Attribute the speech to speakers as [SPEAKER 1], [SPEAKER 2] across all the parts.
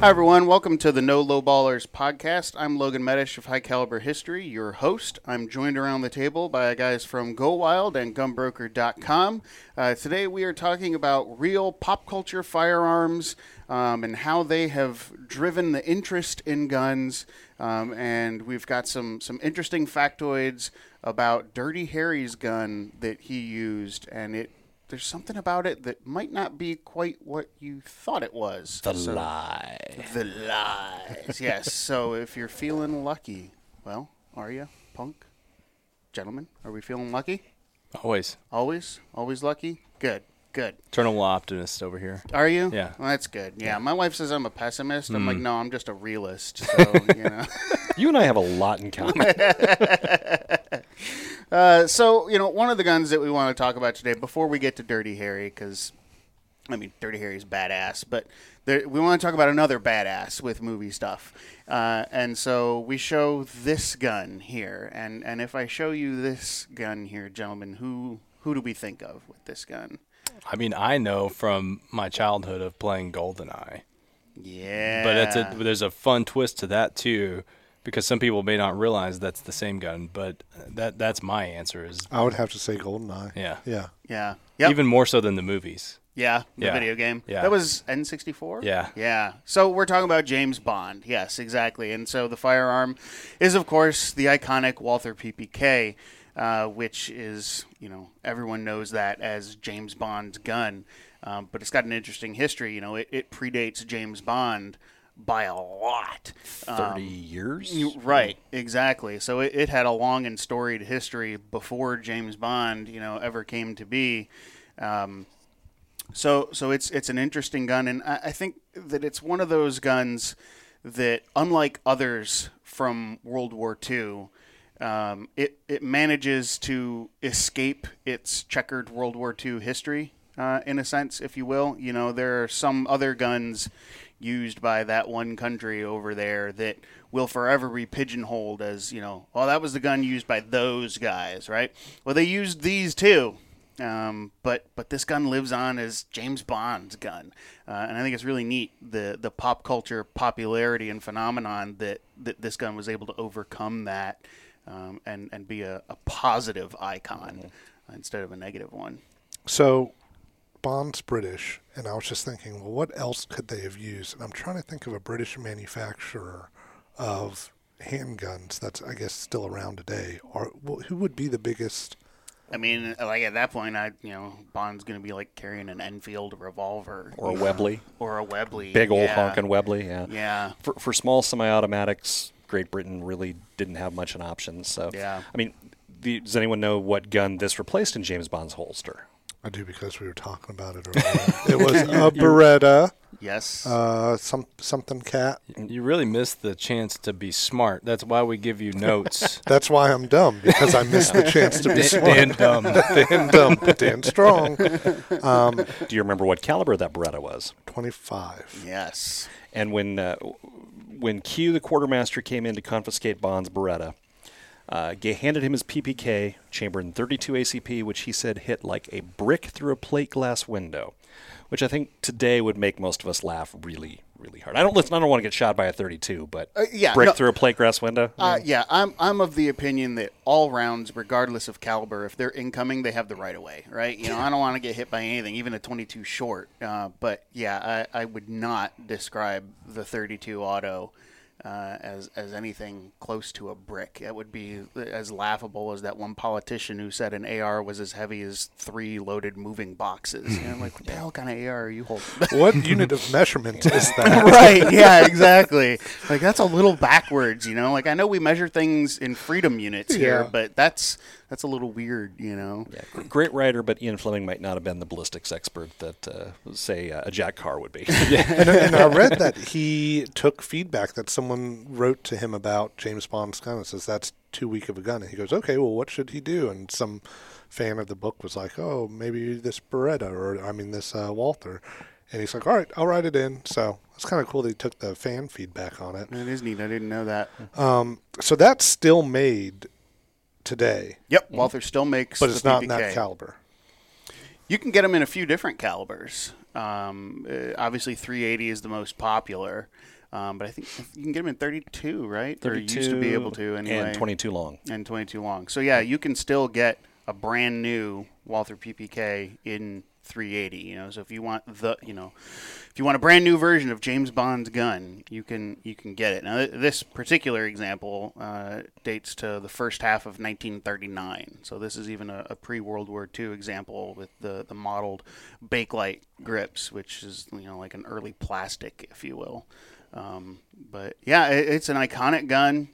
[SPEAKER 1] Hi, everyone. Welcome to the No Lowballers podcast. I'm Logan Metesh of High Caliber History, your host. I'm joined around the table by guys from GoWild and GunBroker.com. Uh, today, we are talking about real pop culture firearms um, and how they have driven the interest in guns. Um, and we've got some, some interesting factoids about Dirty Harry's gun that he used, and it there's something about it that might not be quite what you thought it was.
[SPEAKER 2] The
[SPEAKER 1] So-
[SPEAKER 2] lie.
[SPEAKER 1] the lies. yes. So if you're feeling lucky, well, are you, punk? Gentlemen, are we feeling lucky?
[SPEAKER 3] Always.
[SPEAKER 1] Always? Always lucky? Good. Good.
[SPEAKER 3] Eternal optimist over here.
[SPEAKER 1] Are you?
[SPEAKER 3] Yeah.
[SPEAKER 1] Well, that's good. Yeah. My wife says I'm a pessimist. I'm
[SPEAKER 3] Mm.
[SPEAKER 1] like, no, I'm just a realist. So, you know.
[SPEAKER 2] You and I have a lot in common.
[SPEAKER 1] Uh, so, you know, one of the guns that we want to talk about today, before we get to Dirty Harry, because, I mean, Dirty Harry's badass, but there, we want to talk about another badass with movie stuff. Uh, and so we show this gun here. And, and if I show you this gun here, gentlemen, who, who do we think of with this gun?
[SPEAKER 3] I mean, I know from my childhood of playing GoldenEye,
[SPEAKER 1] Yeah.
[SPEAKER 3] but it's a, there's a fun twist to that too, because some people may not realize that's the same gun. But that that's my answer is
[SPEAKER 4] I would have to say GoldenEye.
[SPEAKER 3] yeah,
[SPEAKER 4] Yeah.
[SPEAKER 1] Yeah. Yep.
[SPEAKER 3] even more so than the movies.
[SPEAKER 1] Yeah, the
[SPEAKER 3] Yeah.
[SPEAKER 1] video game.
[SPEAKER 3] Yeah.
[SPEAKER 1] That was N64?
[SPEAKER 3] Yeah.
[SPEAKER 1] Yeah. So we're talking about James Bond. Yes, exactly. And so the firearm is, of course, the iconic Walther PPK, uh, which is, you know, everyone knows that as James Bond's gun. Um, but it's got an interesting history. You know, it, it predates James Bond by a lot.
[SPEAKER 2] Thirty years.
[SPEAKER 1] You- Right, exactly. So it, it had a long and storied history before James Bond, you know, ever came to be. Um, so so it's it's an interesting gun, and I, I think that it's one of those guns that, unlike others from World War II, um, it it manages to escape its checkered World War II history, uh, in a sense, if you will. You know, there are some other guns used by that one country over there that will forever be pigeonholed as you know, oh, that was the gun used by those guys, right? Well, they used these too. Um, but but this gun lives on as James Bond's gun, uh, and I think it's really neat the the pop culture popularity and phenomenon that, that this gun was able to overcome that um, and and be a, a positive icon instead of a negative one.
[SPEAKER 4] So Bond's British, and I was just thinking, well, what else could they have used? And I'm trying to think of a British manufacturer of handguns that's, I guess, still around today. Or well, who would be the biggest?
[SPEAKER 1] I mean, like at that point, I you know Bond's gonna be like carrying an Enfield revolver
[SPEAKER 2] or a Webley.
[SPEAKER 1] or a Webley,
[SPEAKER 2] Big old
[SPEAKER 1] yeah.
[SPEAKER 2] honking Webley. Yeah.
[SPEAKER 1] Yeah,
[SPEAKER 2] For for small semi-automatics, Great Britain really didn't have much in options. So
[SPEAKER 1] Yeah.
[SPEAKER 2] I mean, the, does anyone know what gun this replaced in James Bond's holster?
[SPEAKER 4] I do because we were talking about it earlier. it was a Beretta,
[SPEAKER 1] yes,
[SPEAKER 4] uh, some something cat.
[SPEAKER 3] You really missed the chance to be smart. That's why we give you notes.
[SPEAKER 4] That's why I'm dumb because I missed the chance to be smart.
[SPEAKER 3] Dan dumb.
[SPEAKER 4] Dan dumb, Dan strong. Um,
[SPEAKER 2] Do you remember what caliber that Beretta was?
[SPEAKER 4] 25.
[SPEAKER 1] yes.
[SPEAKER 2] And when uh, when Q, the quartermaster, came in to confiscate Bond's Beretta, uh, Gay handed him his PPK, chambered in 32 ACP, which he said hit like a brick through a plate glass window, which I think today would make most of us laugh really, really hard. I don't listen. I don't want to get shot by a 32, but
[SPEAKER 1] Uh, yeah,
[SPEAKER 2] brick
[SPEAKER 1] no.
[SPEAKER 2] through a plate glass window.
[SPEAKER 1] Uh, yeah, I'm I'm of the opinion that all rounds, regardless of caliber, if they're incoming, they have the right of way, right? You know, I don't want to get hit by anything, even a 22 short. Uh, but yeah, I, I would not describe the 32 auto uh, as as anything close to a brick. It would be as laughable as that one politician who said an AR was as heavy as three loaded moving boxes. And I'm like, what the hell kind of AR are you holding?
[SPEAKER 4] What unit of measurement is that?
[SPEAKER 1] right yeah exactly like that's a little backwards you know like i know we measure things in freedom units here but that's that's a little weird you know
[SPEAKER 2] yeah, great writer, but Ian Fleming might not have been the ballistics expert that, uh, say, uh, a Jack Carr would be.
[SPEAKER 4] and, and I read that he took feedback that someone wrote to him about James Bond's gun and says that's too weak of a gun. And he goes, okay, well, what should he do? And some fan of the book was like, oh, maybe this Beretta or I mean this uh, Walther. And he's like, all right, I'll write it in. So it's kind of cool that he took the fan feedback on it.
[SPEAKER 1] it is neat i didn't know that
[SPEAKER 4] Um, so that's still made today,
[SPEAKER 1] yep walther still makes
[SPEAKER 4] but
[SPEAKER 1] the
[SPEAKER 4] it's not in that caliber.
[SPEAKER 1] You can get them in a few different calibers. Um, uh, obviously, 380 is the most popular, um, but I think you can get them in 32, right? Or you used to be able to anyway.
[SPEAKER 2] and 22 long.
[SPEAKER 1] and 22 long. So yeah, you can still get a brand new Walther PPK in 380. You know, so if you want the, you know, if you want a brand new version of James Bond's gun, you can you can get it. Now th- this particular example uh, dates to the first half of 1939. So this is even a, a pre World War II example with the the modeled Bakelite grips, which is you know like an early plastic, if you will. Um, but yeah, it, it's an iconic gun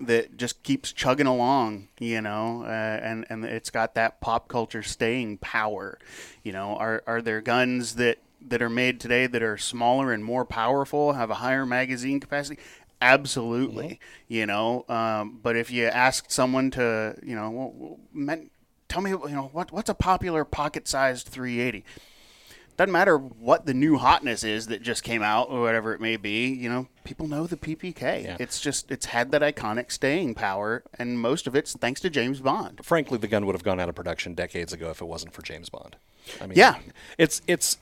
[SPEAKER 1] that just keeps chugging along, you know, uh, and and it's got that pop culture staying power. You know, are are there guns that that are made today that are smaller and more powerful, have a higher magazine capacity? Absolutely, you know. Um, but if you asked someone to, you know, well, well, men, tell me, you know, what what's a popular pocket-sized 380? Doesn't matter what the new hotness is that just came out or whatever it may be you know people know the ppk
[SPEAKER 2] Yeah.
[SPEAKER 1] it's just it's had that iconic staying power and most of it's thanks to james bond
[SPEAKER 2] Frankly, the gun would have gone out of production decades ago if it wasn't for James Bond. I mean,
[SPEAKER 1] Yeah.
[SPEAKER 2] it's it's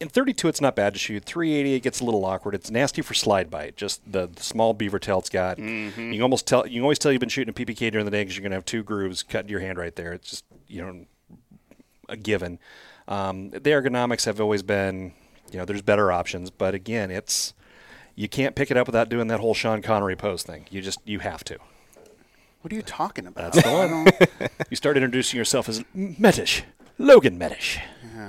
[SPEAKER 2] in 32. It's not bad to shoot. 380, it gets a little awkward. It's nasty for slide bite. Just the, the small beaver tail it's got.
[SPEAKER 1] Mm-hmm.
[SPEAKER 2] You can almost tell. You can always tell you've been shooting a PPK during the day because you're gonna have two grooves cut in your hand right there. It's just you know a given. Um, the ergonomics have always been, you know, there's better options, but again, it's you can't pick it up without doing that whole Sean Connery pose thing. You just you have to.
[SPEAKER 1] what are you talking about
[SPEAKER 2] That's the one. you start introducing yourself as Metesh, Logan Metesh.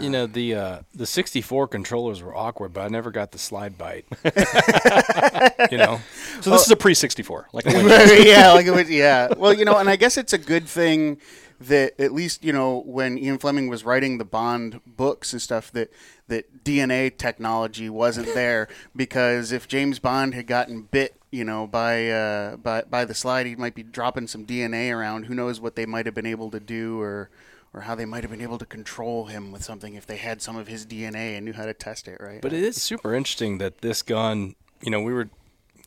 [SPEAKER 3] You know the uh, the 64 controllers were awkward, but I never got the slide bite. you know,
[SPEAKER 2] So this is a pre 64, like
[SPEAKER 1] yeah, like it was, yeah. Well, you know, and I guess it's a good thing that at least you know when Ian Fleming was writing the Bond books and stuff that that DNA technology wasn't there because if James Bond had gotten bit, you know, by uh, by by the slide, he might be dropping some DNA around. Who knows what they might have been able to do or. Or how they might have been able to control him with something if they had some of his DNA and knew how to test it, right?
[SPEAKER 3] But it is super interesting that this gun, you know, we were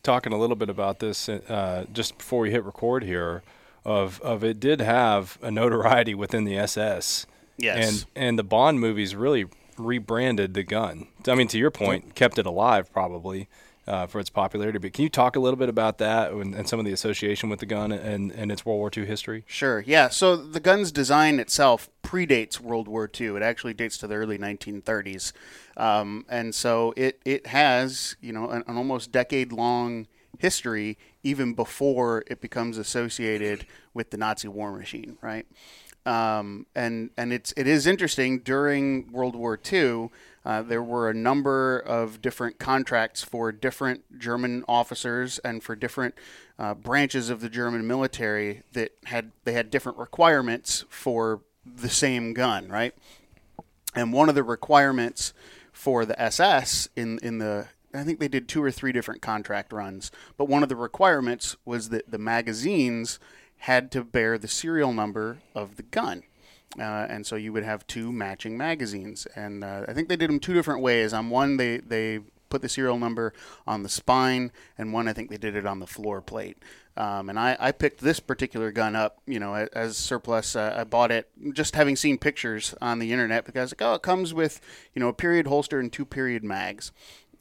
[SPEAKER 3] talking a little bit about this uh, just before we hit record here. Of of it did have a notoriety within the SS.
[SPEAKER 1] Yes.
[SPEAKER 3] And and the Bond movies really rebranded the gun. I mean, to your point, kept it alive probably uh, for its popularity. But can you talk a little bit about that and, and some of the association with the gun and, and its World War II history?
[SPEAKER 1] Sure. Yeah. So the gun's design itself predates World War II. It actually dates to the early 1930s, um, and so it it has you know an, an almost decade long history even before it becomes associated with the Nazi war machine, right? Um, and and it's it is interesting during World War II. Uh, there were a number of different contracts for different German officers and for different uh, branches of the German military that had they had different requirements for the same gun, right? And one of the requirements for the SS in in the I think they did two or three different contract runs, but one of the requirements was that the magazines had to bear the serial number of the gun. Uh, and so you would have two matching magazines. And uh, I think they did them two different ways. On one, they, they put the serial number on the spine, and one, I think they did it on the floor plate. Um, and I, I picked this particular gun up, you know, as, surplus. Uh, I bought it just having seen pictures on the internet because, like, oh, it comes with, you know, a period holster and two period mags.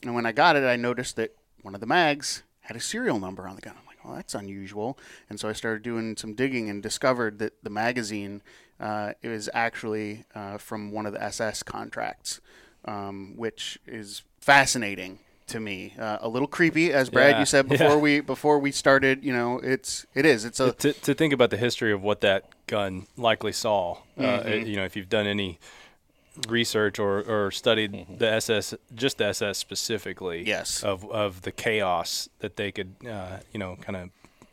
[SPEAKER 1] And when I got it, I noticed that one of the mags had a serial number on the gun. Well, that's unusual. And so I started doing some digging and discovered that the magazine uh, was actually uh, from one of the SS contracts, um, which is fascinating to me. Uh, a little creepy, as Brad
[SPEAKER 3] Yeah,
[SPEAKER 1] you said before
[SPEAKER 3] yeah.
[SPEAKER 1] we before we started. You know, it's it is it's a
[SPEAKER 3] to, to think about the history of what that gun likely saw, uh,
[SPEAKER 1] Mm-hmm.
[SPEAKER 3] it- you know, if you've done any research or, or studied the SS, just the SS specifically,
[SPEAKER 1] Yes.
[SPEAKER 3] of of the chaos that they could, uh, you know, kind of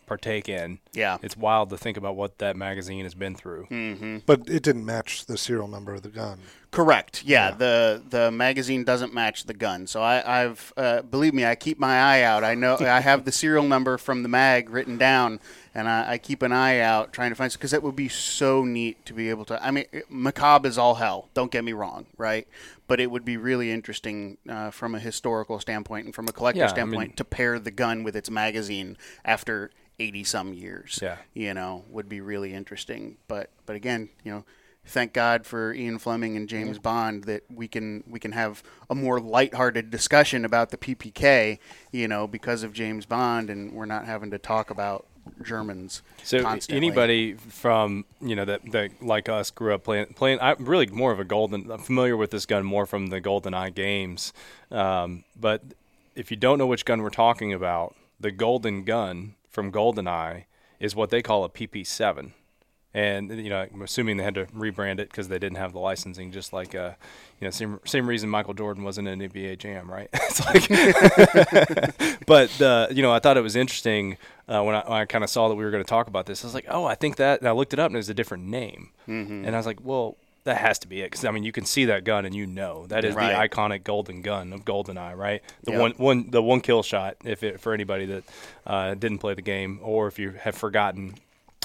[SPEAKER 3] partake in.
[SPEAKER 1] Yeah.
[SPEAKER 3] it's wild to think about what that magazine has been through.
[SPEAKER 1] Mm.
[SPEAKER 4] But it didn't match the serial number of the gun.
[SPEAKER 1] Correct. Yeah, the the magazine doesn't match the gun. So I, I've uh, believe me, I keep my eye out. I know I have the serial number from the mag written down, and I, I keep an eye out trying to find it because that would be so neat to be able to. I mean, macabre is all hell. Don't get me wrong, right? But it would be really interesting uh, from a historical standpoint and from a collector
[SPEAKER 3] Yeah, I
[SPEAKER 1] standpoint
[SPEAKER 3] mean-
[SPEAKER 1] to pair the gun with its magazine after eighty some years.
[SPEAKER 3] Yeah.
[SPEAKER 1] you know, would be really interesting. But but again, you know thank God for Ian Fleming and James Bond that we can we can have a more lighthearted discussion about the PPK, you know, because of James Bond, and we're not having to talk about Germans.
[SPEAKER 3] So
[SPEAKER 1] constantly.
[SPEAKER 3] anybody from you know that, that like us grew up playing playing I'm really more of a GoldenEye'm familiar with this gun more from the GoldenEye games um, but if you don't know which gun we're talking about the golden gun from goldeneye is what they call a pp7 and you know I'm assuming they had to rebrand it because they didn't have the licensing just like uh you know same same reason Michael Jordan wasn't in NBA Jam right? It's like but uh, you know I thought it was interesting uh, when I, when I kind of saw that we were going to talk about this I was like oh I think that and I looked it up and it was a different name. And I was like well that has to be it because I mean you can see that gun and you know that is
[SPEAKER 1] Right.
[SPEAKER 3] the iconic golden gun of Goldeneye right the
[SPEAKER 1] Yep.
[SPEAKER 3] one one the one kill shot if it, for anybody that uh, didn't play the game or if you have forgotten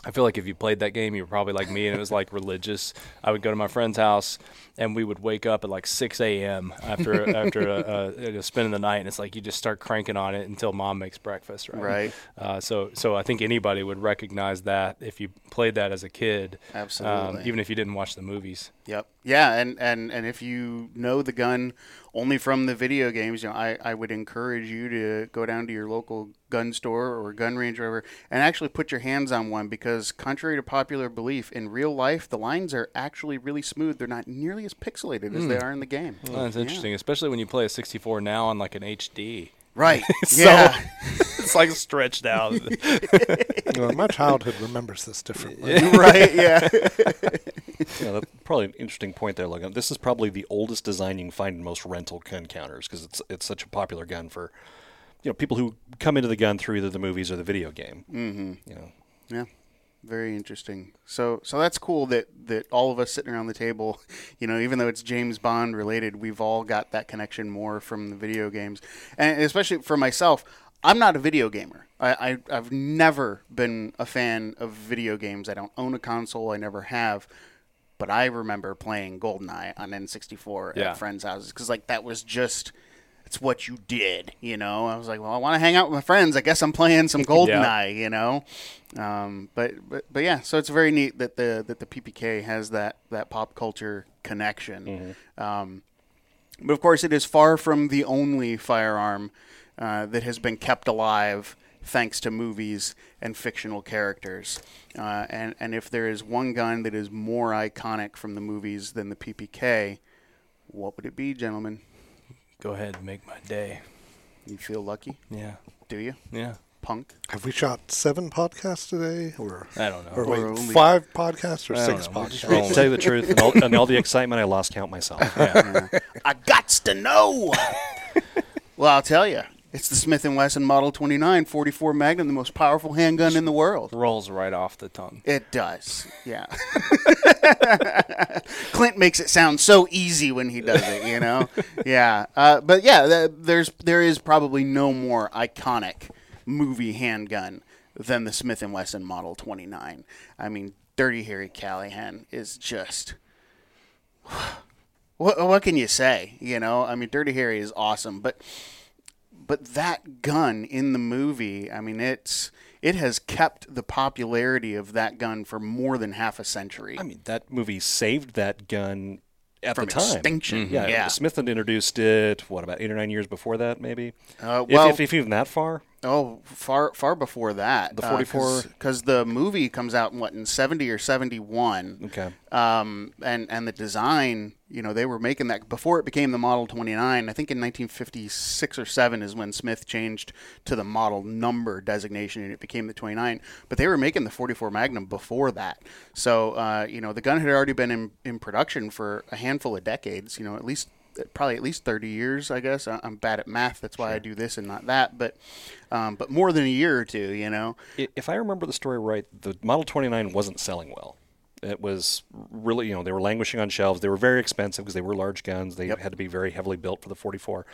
[SPEAKER 3] I feel like if you played that game, you were probably like me, and it was like religious. I would go to my friend's house, and we would wake up at like 6 a.m. after after a, a, a spending the night, and it's like you just start cranking on it until mom makes breakfast, right?
[SPEAKER 1] Right.
[SPEAKER 3] Uh, so so I think anybody would recognize that if you played that as a kid, um,
[SPEAKER 1] Absolutely.
[SPEAKER 3] even if you didn't watch the movies.
[SPEAKER 1] Yep. Yeah, and, and, and if you know the gun only from the video games, you know, I, I would encourage you to go down to your local gun store or gun range or whatever and actually put your hands on one because contrary to popular belief, in real life the lines are actually really smooth. They're not nearly as pixelated as hmm. they are in the game.
[SPEAKER 3] Oh, that's interesting, especially when you play a 64 now on like an HD.
[SPEAKER 1] Right.
[SPEAKER 3] So-
[SPEAKER 1] yeah.
[SPEAKER 3] it's like stretched out.
[SPEAKER 4] You know, my childhood remembers this differently.
[SPEAKER 1] right, yeah.
[SPEAKER 2] Yeah, that's probably an interesting point there, Logan. This is probably the oldest design you can find in most rental gun counters because it's it's such a popular gun for you know people who come into the gun through either the movies or the video game. Mm-hmm. You know,
[SPEAKER 1] Yeah. Very interesting. So so that's cool that that all of us sitting around the table, you know, even though it's James Bond related, we've all got that connection more from the video games. And especially for myself, I'm not a video gamer. I, I I've never been a fan of video games. I don't own a console. I never have. But I remember playing GoldenEye on N64
[SPEAKER 3] Yeah.
[SPEAKER 1] at friends' houses because like that was just it's what you did, you know. I was like, well, I want to hang out with my friends. I guess I'm playing some GoldenEye, you know. Um, but, but but yeah, so it's very neat that the that the PPK has that that pop culture connection. Um, but of course, it is far from the only firearm uh, that has been kept alive thanks to movies and fictional characters. Uh, and and if there is one gun that is more iconic from the movies than the PPK, what would it be, gentlemen?
[SPEAKER 3] Go ahead and make my day.
[SPEAKER 1] You feel lucky,
[SPEAKER 3] Yeah.
[SPEAKER 1] do you,
[SPEAKER 3] Yeah.
[SPEAKER 1] punk?
[SPEAKER 4] Have we shot seven podcasts today, or
[SPEAKER 3] I don't know.
[SPEAKER 4] or
[SPEAKER 1] Or
[SPEAKER 4] wait,
[SPEAKER 1] only-
[SPEAKER 4] five podcasts or
[SPEAKER 3] I
[SPEAKER 4] six
[SPEAKER 3] know. We're just
[SPEAKER 4] podcasts?
[SPEAKER 3] rolling.
[SPEAKER 2] to tell you the truth, and all, and all the excitement, I lost count myself.
[SPEAKER 1] I got to know. well, I'll tell you, it's the Smith and Wesson Model 29 44 Magnum, the most powerful handgun in the world.
[SPEAKER 3] Rolls right off the tongue.
[SPEAKER 1] It does, yeah. Clint makes it sound so easy when he does it, you know. Yeah, uh, but yeah, th- there's there is probably no more iconic movie handgun than the Smith and Wesson Model 29. I mean, Dirty Harry Callahan is just what what can you say? You know, I mean, Dirty Harry is awesome, but but that gun in the movie, I mean, it's it has kept the popularity of that gun for more than half a century.
[SPEAKER 2] I mean, that movie saved that gun at
[SPEAKER 1] From
[SPEAKER 2] the time.
[SPEAKER 1] extinction.
[SPEAKER 2] Yeah,
[SPEAKER 1] Yeah.
[SPEAKER 2] Smith had introduced it. What about eight or nine years before that, maybe?
[SPEAKER 1] Uh,
[SPEAKER 2] If- if, if even that far.
[SPEAKER 1] Oh, far far before that.
[SPEAKER 2] The 44
[SPEAKER 1] because the movie comes out in what in seventy or seventy one.
[SPEAKER 2] Okay.
[SPEAKER 1] Um, and and the design, you know, they were making that before it became the Model 29. I think in 1956 or seven is when Smith changed to the model number designation and it became the 29. But they were making the 44 Magnum before that. So uh, you know, the gun had already been in, in production for a handful of decades. You know, at least probably at least 30 years, I guess. I- I'm bad at math. That's why I do this and not that. But um, but more than a year or two, you know.
[SPEAKER 2] If I remember the story right, the Model 29 wasn't selling well. It was really, you know, they were languishing on shelves. They were very expensive because they were large guns. They
[SPEAKER 1] Yep.
[SPEAKER 2] had to be very heavily built for the 44.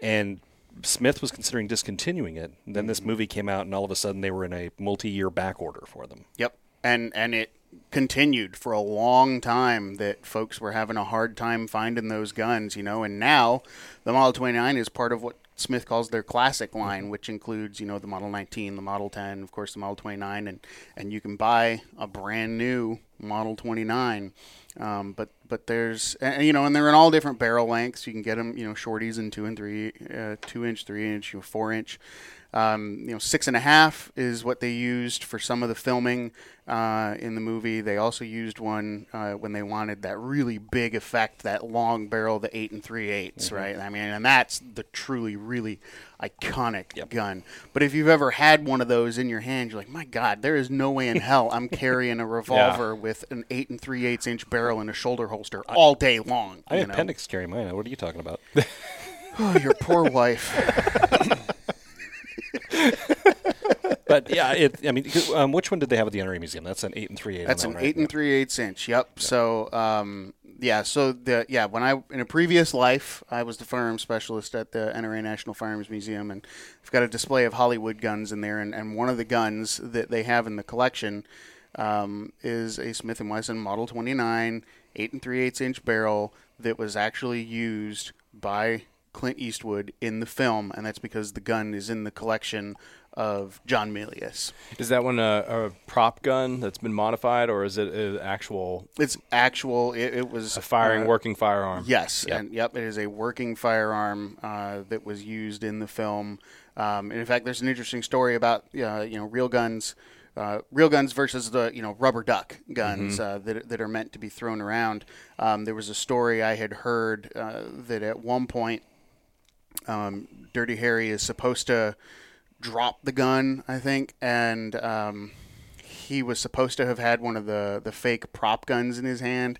[SPEAKER 2] And Smith was considering discontinuing it. Then this movie came out, and all of a sudden they were in a multi-year back order for them.
[SPEAKER 1] Yep. And and it continued for a long time that folks were having a hard time finding those guns, you know, and now the Model 29 is part of what Smith calls their classic line, which includes you know the Model 19, the Model 10, of course the Model 29, and and you can buy a brand new Model 29. Um, but but there's and, you know and they're in all different barrel lengths. You can get them you know shorties in two and three, uh, two inch, three inch, you know, four inch. Um, you know, six and a half is what they used for some of the filming uh, in the movie. They also used one uh, when they wanted that really big effect, that long barrel, the eight and three eighths, right? I mean, and that's the truly, really iconic gun. But if you've ever had one of those in your hand, you're like, my God, there is no way in hell I'm carrying a revolver with an eight and three eighths inch barrel in a shoulder holster all day long.
[SPEAKER 2] I
[SPEAKER 1] you know?
[SPEAKER 2] appendix carry mine. What are you talking about?
[SPEAKER 1] Oh, your poor wife.
[SPEAKER 2] but yeah, it, I mean, um, which one did they have at the NRA Museum? That's an eight and three eight.
[SPEAKER 1] That's an
[SPEAKER 2] one, right?
[SPEAKER 1] eight and three eighths inch. Yep. So um, yeah. So the yeah when I in a previous life I was the firearms specialist at the NRA National Firearms Museum and I've got a display of Hollywood guns in there and, and one of the guns that they have in the collection um, is a Smith and Wesson Model 29 eight and three eighths inch barrel that was actually used by Clint Eastwood in the film, and that's because the gun is in the collection of John Milius.
[SPEAKER 3] Is that one a, a prop gun that's been modified, or is it an actual
[SPEAKER 1] It's actual. It, it was
[SPEAKER 3] a firing
[SPEAKER 1] uh,
[SPEAKER 3] working firearm?
[SPEAKER 1] Yes, and yep, it is a working firearm uh, that was used in the film. Um, and in fact, there's an interesting story about uh, you know real guns, uh, real guns versus the you know rubber duck guns uh, that that are meant to be thrown around. Um, there was a story I had heard uh, that at one point, um, Dirty Harry is supposed to drop the gun, I think, and um, he was supposed to have had one of the the fake prop guns in his hand,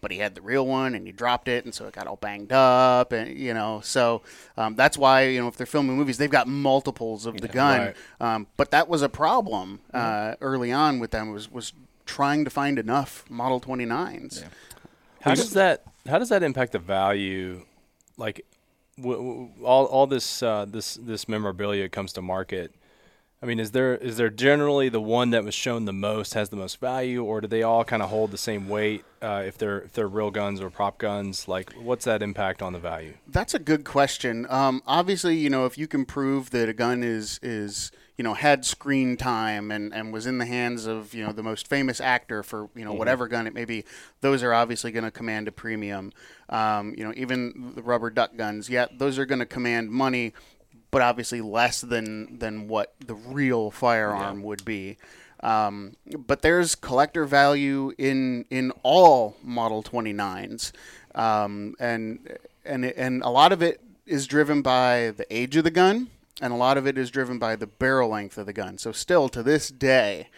[SPEAKER 1] but he had the real one and he dropped it, and so it got all banged up, and you know, so um, that's why you know if they're filming movies, they've got multiples of the gun,
[SPEAKER 3] right.
[SPEAKER 1] um, but that was a problem uh, early on with them was was trying to find enough Model 29s.
[SPEAKER 3] How does that how does that impact the value? Like, w- w- all all this uh, this this memorabilia comes to market. I mean, is there is there generally the one that was shown the most has the most value, or do they all kind of hold the same weight uh, if they're if they're real guns or prop guns? Like, what's that impact on the value?
[SPEAKER 1] That's a good question. Um, obviously, you know, if you can prove that a gun is is you know had screen time and, and was in the hands of you know the most famous actor for you know whatever gun it may be, those are obviously going to command a premium. Um, you know, even the rubber duck guns, yeah, those are going to command money, but obviously less than than what the real firearm would be. Um, but there's collector value in in all Model 29s, um, and and and a lot of it is driven by the age of the gun, and a lot of it is driven by the barrel length of the gun. So still to this day,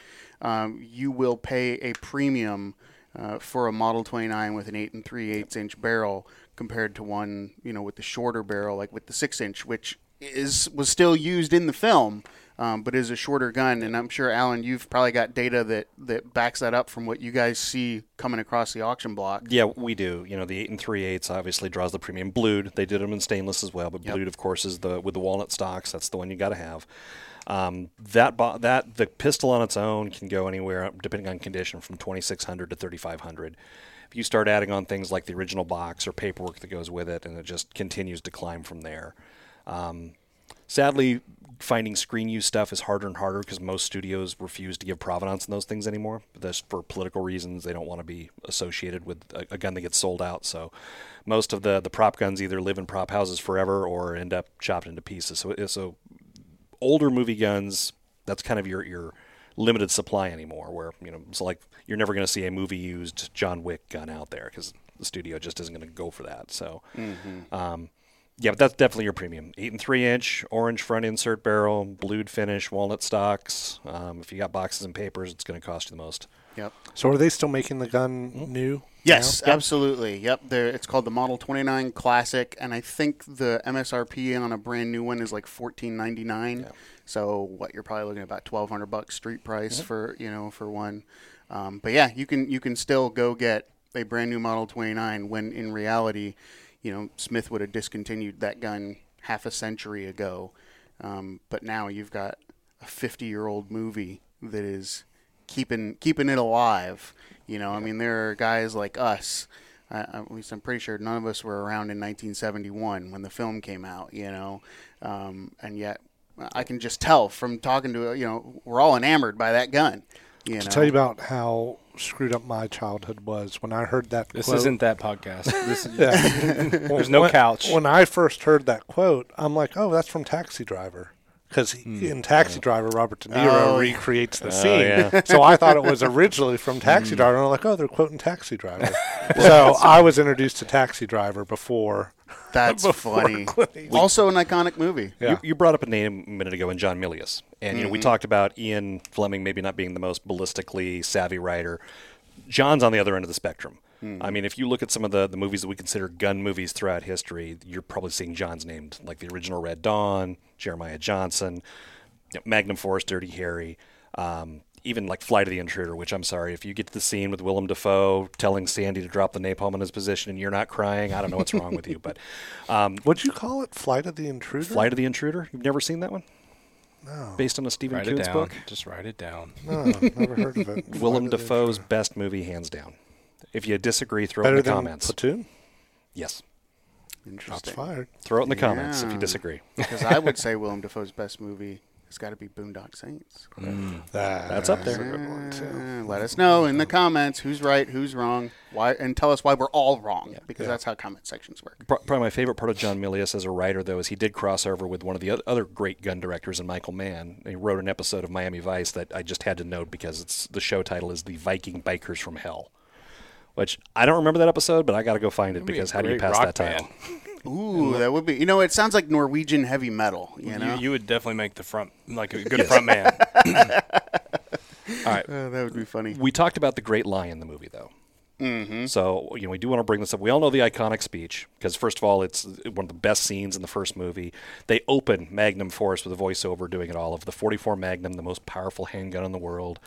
[SPEAKER 1] um, you will pay a premium uh, for a Model 29 with an eight and three eighths inch barrel compared to one you know with the shorter barrel, like with the six inch, which is was still used in the film, um, but is a shorter gun. And I'm sure Alan, you've probably got data that that backs that up from what you guys see coming across the auction block.
[SPEAKER 2] Yeah, we do. You know, the eight and three eighths obviously draws the premium. Blued, they did them in stainless as well, but
[SPEAKER 1] Yep.
[SPEAKER 2] blued, of course, is the with the walnut stocks. That's the one you got to have. Um, that bo- that the pistol on its own can go anywhere depending on condition from twenty six hundred to thirty five hundred. If you start adding on things like the original box or paperwork that goes with it, and it just continues to climb from there. Um, sadly, finding screen use stuff is harder and harder because most studios refuse to give provenance in those things anymore. That's for political reasons. They don't want to be associated with a, a gun that gets sold out. So most of the, the prop guns either live in prop houses forever or end up chopped into pieces. So so older movie guns, that's kind of your your limited supply anymore. Where you know it's like you're never going to see a movie used John Wick gun out there because the studio just isn't going to go for that. So. Um, yeah, but that's definitely your premium. Eight and three inch, orange front insert barrel, blued finish, walnut stocks. Um, if you got boxes and papers, it's going to cost you the most.
[SPEAKER 1] Yep.
[SPEAKER 4] So are they still making the gun new?
[SPEAKER 1] Yes,
[SPEAKER 4] now?
[SPEAKER 1] absolutely. Yep. There, it's called the Model 29 Classic, and I think the MSRP on a brand new one is like 14.99. So what you're probably looking at about 1,200 bucks street price for you know for one. Um, but yeah, you can you can still go get a brand new Model 29 when in reality, you know Smith would have discontinued that gun half a century ago. Um, but now you've got a 50 year old movie that is keeping keeping it alive. You know, I mean, there are guys like us I, at least I'm pretty sure none of us were around in 1971 when the film came out. You know, um, and yet I can just tell from talking to you know we're all enamored by that gun. You
[SPEAKER 4] To tell you about how screwed up my childhood was when I heard that
[SPEAKER 3] This
[SPEAKER 4] quote.
[SPEAKER 3] isn't that podcast. This
[SPEAKER 4] Yeah.
[SPEAKER 3] There's no
[SPEAKER 4] when,
[SPEAKER 3] couch.
[SPEAKER 4] When I first heard that quote, I'm like, oh, that's from Taxi Driver. Because hmm. in Taxi Driver, Robert De Niro
[SPEAKER 1] Oh.
[SPEAKER 4] recreates the oh, scene.
[SPEAKER 2] yeah.
[SPEAKER 4] So I thought it was originally from Taxi hmm. Driver. And I'm like, oh, they're quoting Taxi Driver. so I was introduced to Taxi Driver before.
[SPEAKER 1] That's funny.
[SPEAKER 4] Clint
[SPEAKER 1] Also an iconic movie.
[SPEAKER 4] Yeah.
[SPEAKER 2] You, you brought up a name a minute ago in John Milius, and you know we talked about Ian Fleming maybe not being the most ballistically savvy writer. John's on the other end of the spectrum. I mean, if you look at some of the, the movies that we consider gun movies throughout history, you're probably seeing John's named, like the original Red Dawn, Jeremiah Johnson, you know, Magnum Force, Dirty Harry, um, even like Flight of the Intruder. Which I'm sorry, if you get to the scene with Willem Dafoe telling Sandy to drop the napalm in his position and you're not crying, I don't know what's wrong with you. But um,
[SPEAKER 4] What'd you call it? Flight of the Intruder?
[SPEAKER 2] Flight of the Intruder. You've never seen that one?
[SPEAKER 4] No.
[SPEAKER 2] Based on a Stephen
[SPEAKER 3] write it
[SPEAKER 2] Coonts
[SPEAKER 3] down.
[SPEAKER 2] book.
[SPEAKER 3] Just write it down.
[SPEAKER 4] No, never heard of it.
[SPEAKER 2] Willem
[SPEAKER 4] Flight
[SPEAKER 2] Dafoe's best movie, hands down. If you disagree, throw it in the
[SPEAKER 4] than
[SPEAKER 2] comments.
[SPEAKER 4] Platoon?
[SPEAKER 2] Yes,
[SPEAKER 1] Interesting.
[SPEAKER 4] fired.
[SPEAKER 2] throw it in the comments if you disagree.
[SPEAKER 1] Because I would say Willem Dafoe's best movie has got to be Boondock Saints. Mm. Ah.
[SPEAKER 2] That's up there.
[SPEAKER 4] a good one, too.
[SPEAKER 1] Let us know in the comments who's right, who's wrong, why, and tell us why we're all wrong. Because
[SPEAKER 4] Yeah.
[SPEAKER 1] that's how comment sections work.
[SPEAKER 2] Probably my favorite part of John Milius as a writer, though, is he did cross over with one of the other great gun directors, and Michael Mann. He wrote an episode of Miami Vice that I just had to note because it's the show title is "The Viking Bikers from Hell," which I don't remember that episode, but I got to go find it
[SPEAKER 3] That'd be
[SPEAKER 2] because how do you pass that title?
[SPEAKER 3] band.
[SPEAKER 1] Ooh, that would be. You know, it sounds like Norwegian heavy metal. You know,
[SPEAKER 3] You, you would definitely make the front like a good front man.
[SPEAKER 2] All right,
[SPEAKER 1] Uh, that would be funny.
[SPEAKER 2] We talked about the Great Lie in the movie, though. Mm-hmm. So you know, we do want to bring this up. We all know the iconic speech because, first of all, it's one of the best scenes in the first movie. They open Magnum Force with a voiceover doing it all of the 44 Magnum, the most powerful handgun in the world,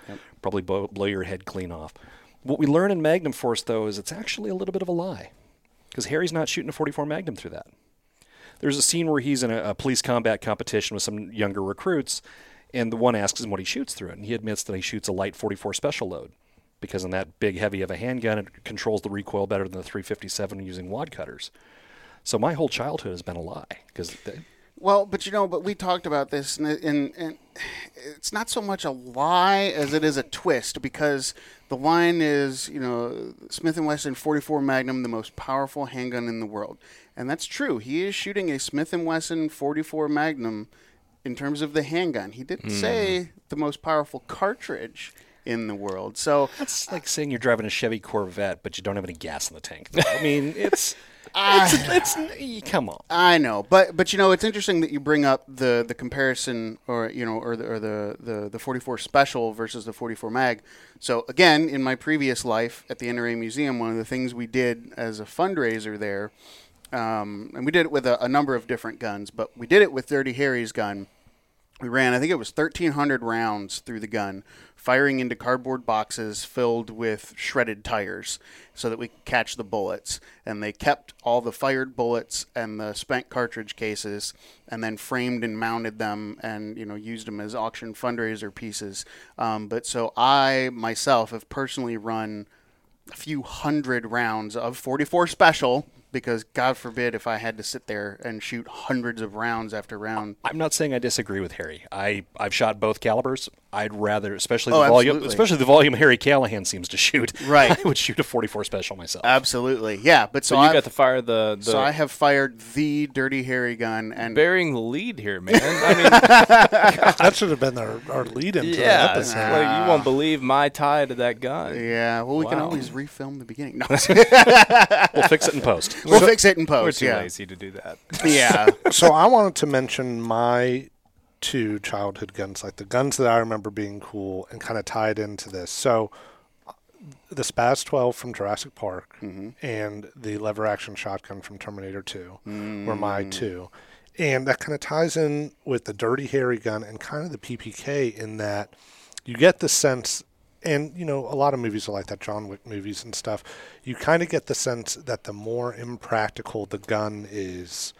[SPEAKER 2] probably blow, blow your head clean off. What we learn in Magnum Force, though, is it's actually a little bit of a lie because Harry's not shooting a 44 Magnum through that. There's a scene where he's in a, a police combat competition with some younger recruits, and the one asks him what he shoots through it, and he admits that he shoots a light 44 special load because in that big heavy of a handgun, it controls the recoil better than the 357 using wad cutters. So my whole childhood has been a lie because
[SPEAKER 1] Well, but you know, but we talked about this, and, and, and it's not so much a lie as it is a twist because the line is, you know, Smith and Wesson 44 Magnum, the most powerful handgun in the world, and that's true. He is shooting a Smith and Wesson 44 Magnum in terms of the handgun. He didn't mm-hmm. say the most powerful cartridge in the world. So
[SPEAKER 2] that's like saying you're driving a Chevy Corvette, but you don't have any gas in the tank. I mean, it's it's, it's come on.
[SPEAKER 1] I know, but but you know, it's interesting that you bring up the the comparison, or you know, or the or the the, the 44 special versus the 44 mag. So again, in my previous life at the NRA Museum, one of the things we did as a fundraiser there, um, and we did it with a, a number of different guns, but we did it with Dirty Harry's gun. We ran, I think it was 1,300 rounds through the gun, firing into cardboard boxes filled with shredded tires so that we could catch the bullets. And they kept all the fired bullets and the spent cartridge cases and then framed and mounted them and, you know, used them as auction fundraiser pieces. Um, but so I myself have personally run a few hundred rounds of 44 special because God forbid if I had to sit there and shoot hundreds of rounds after round.
[SPEAKER 2] I'm not saying I disagree with Harry. I I've shot both calibers. I'd rather, especially
[SPEAKER 1] Oh,
[SPEAKER 2] the volume,
[SPEAKER 1] absolutely.
[SPEAKER 2] especially the volume Harry Callahan seems to shoot.
[SPEAKER 1] Right.
[SPEAKER 2] I would shoot a 44 special myself.
[SPEAKER 1] Absolutely, yeah. But so,
[SPEAKER 3] So you
[SPEAKER 1] I
[SPEAKER 3] got to fire the, the
[SPEAKER 1] so I have fired the Dirty Harry gun, and
[SPEAKER 3] bearing the lead here, man. I mean,
[SPEAKER 4] That should have been our, our lead into the
[SPEAKER 3] yeah,
[SPEAKER 4] episode.
[SPEAKER 3] like you won't believe my tie to that gun.
[SPEAKER 1] yeah, well, we can always refilm the beginning. No,
[SPEAKER 2] We'll fix it in post.
[SPEAKER 1] We'll fix it in post.
[SPEAKER 3] We're
[SPEAKER 1] post.
[SPEAKER 3] too
[SPEAKER 1] yeah,
[SPEAKER 3] lazy to do that.
[SPEAKER 1] yeah.
[SPEAKER 4] so I wanted to mention my two childhood guns, like the guns that I remember being cool, and kind of tied into this. So uh, the SPAS 12 from Jurassic Park mm-hmm. and the lever action shotgun from Terminator 2 were my mm. two. And that kind of ties in with the Dirty Harry gun and kind of the PPK in that you get the sense, and you know, a lot of movies are like that, John Wick movies and stuff. You kind of get the sense that the more impractical the gun is,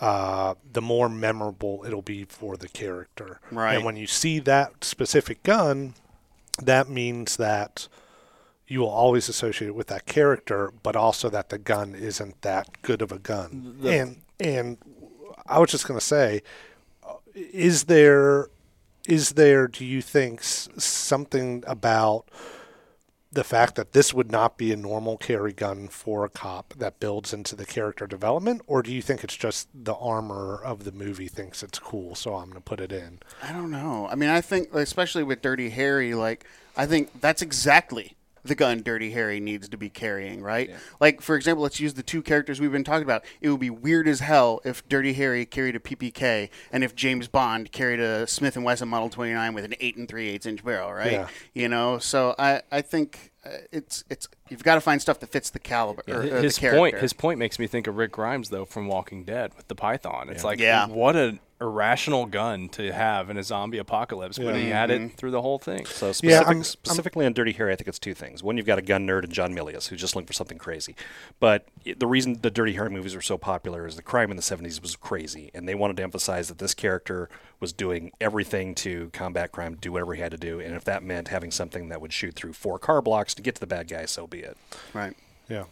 [SPEAKER 4] uh, the more memorable it'll be for the character.
[SPEAKER 1] Right.
[SPEAKER 4] And when you see that specific gun, that means that you will always associate it with that character, but also that the gun isn't that good of a gun. and and I was just going to say, uh, is there is there do you think something about the fact that this would not be a normal carry gun for a cop that builds into the character development, or do you think it's just the armorer of the movie thinks it's cool, so I'm going to put it in?
[SPEAKER 1] I don't know. I mean, I think, especially with Dirty Harry, like, I think that's exactly the gun Dirty Harry needs to be carrying, right? Like, for example, let's use the two characters we've been talking about. It would be weird as hell if Dirty Harry carried a PPK and if James Bond carried a Smith and Wesson Model 29 with an eight and three eighths inch barrel, right?
[SPEAKER 4] Yeah.
[SPEAKER 1] You know, so I, I think uh, it's it's you've got to find stuff that fits the caliber. or,
[SPEAKER 3] his
[SPEAKER 1] the character.
[SPEAKER 3] point his point makes me think of Rick Grimes though from Walking Dead with the Python. It's like
[SPEAKER 1] Yeah.
[SPEAKER 3] what an irrational gun to have in a zombie apocalypse, but he had it mm-hmm. through the whole thing.
[SPEAKER 2] So
[SPEAKER 4] Yeah, I'm- I'm-
[SPEAKER 2] specifically on Dirty Harry, I think it's two things. One, you've got a gun nerd and John Milius who's just looking for something crazy. But the reason the Dirty Harry movies were so popular is the crime in the 70s was crazy, and they wanted to emphasize that this character was doing everything to combat crime, do whatever he had to do, and if that meant having something that would shoot through four car blocks to get to the bad guy, so be it.
[SPEAKER 1] right.
[SPEAKER 4] Yeah.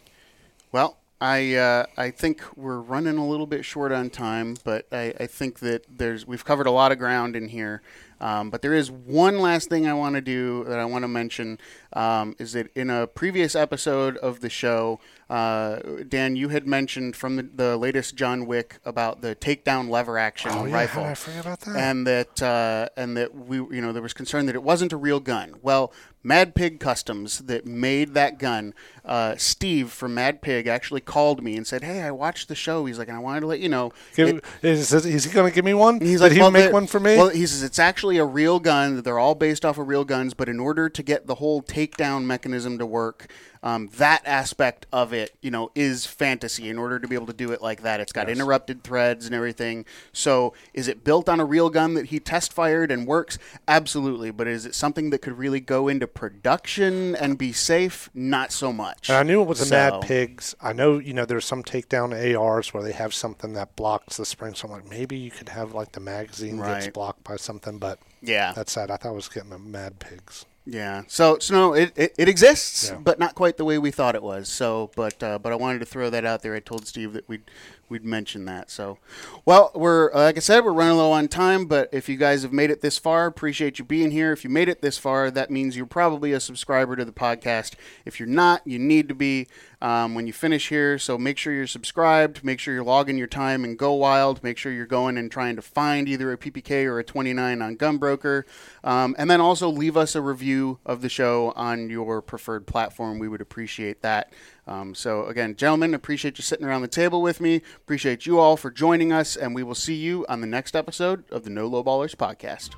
[SPEAKER 1] Well, I uh, I think we're running a little bit short on time, but I, I think that there's we've covered a lot of ground in here. Um, but there is one last thing I want to do that I want to mention um, is that in a previous episode of the show, uh, Dan, you had mentioned from the, the latest John Wick about the takedown lever action
[SPEAKER 4] Oh, yeah,
[SPEAKER 1] rifle
[SPEAKER 4] did I forget about that?
[SPEAKER 1] and that uh, and that we you know there was concern that it wasn't a real gun. Well, Mad Pig Customs that made that gun, uh, Steve from Mad Pig actually called me and said, "Hey, I watched the show." He's like, "And I wanted to let you know."
[SPEAKER 4] Give,
[SPEAKER 1] it-
[SPEAKER 4] is, is he going to give me one?
[SPEAKER 1] He's
[SPEAKER 4] Did
[SPEAKER 1] like,
[SPEAKER 4] he
[SPEAKER 1] well,
[SPEAKER 4] make one for me?
[SPEAKER 1] Well, he says it's actually a real gun. They're all based off of real guns, but in order to get the whole takedown mechanism to work, um, that aspect of it, you know, is fantasy. In order to be able to do it like that, it's got interrupted threads and everything. So, is it built on a real gun that he test fired and works? Absolutely. But is it something that could really go into production and be safe? Not so much.
[SPEAKER 4] And I knew it was the
[SPEAKER 1] So-
[SPEAKER 4] Mad Pigs. I know, you know, there's some takedown ARs where they have something that blocks the spring. So I'm like, maybe you could have like the magazine gets blocked by something, but
[SPEAKER 1] Yeah.
[SPEAKER 4] that's sad. I thought I was getting the Mad Pigs.
[SPEAKER 1] Yeah. So, so no, it, it, it exists,
[SPEAKER 4] Yeah.
[SPEAKER 1] but not quite the way we thought it was. So, but uh, but I wanted to throw that out there. I told Steve that we'd we'd mention that. So, well, we're uh, like I said, we're running low on time. But if you guys have made it this far, appreciate you being here. If you made it this far, that means you're probably a subscriber to the podcast. If you're not, you need to be um, when you finish here. So make sure you're subscribed. Make sure you're logging your time and go wild. Make sure you're going and trying to find either a PPK or a 29 on GunBroker. Um, and then also leave us a review of the show on your preferred platform. We would appreciate that. Um, so again, gentlemen, appreciate you sitting around the table with me. Appreciate you all for joining us, and we will see you on the next episode of the No Lowballers podcast.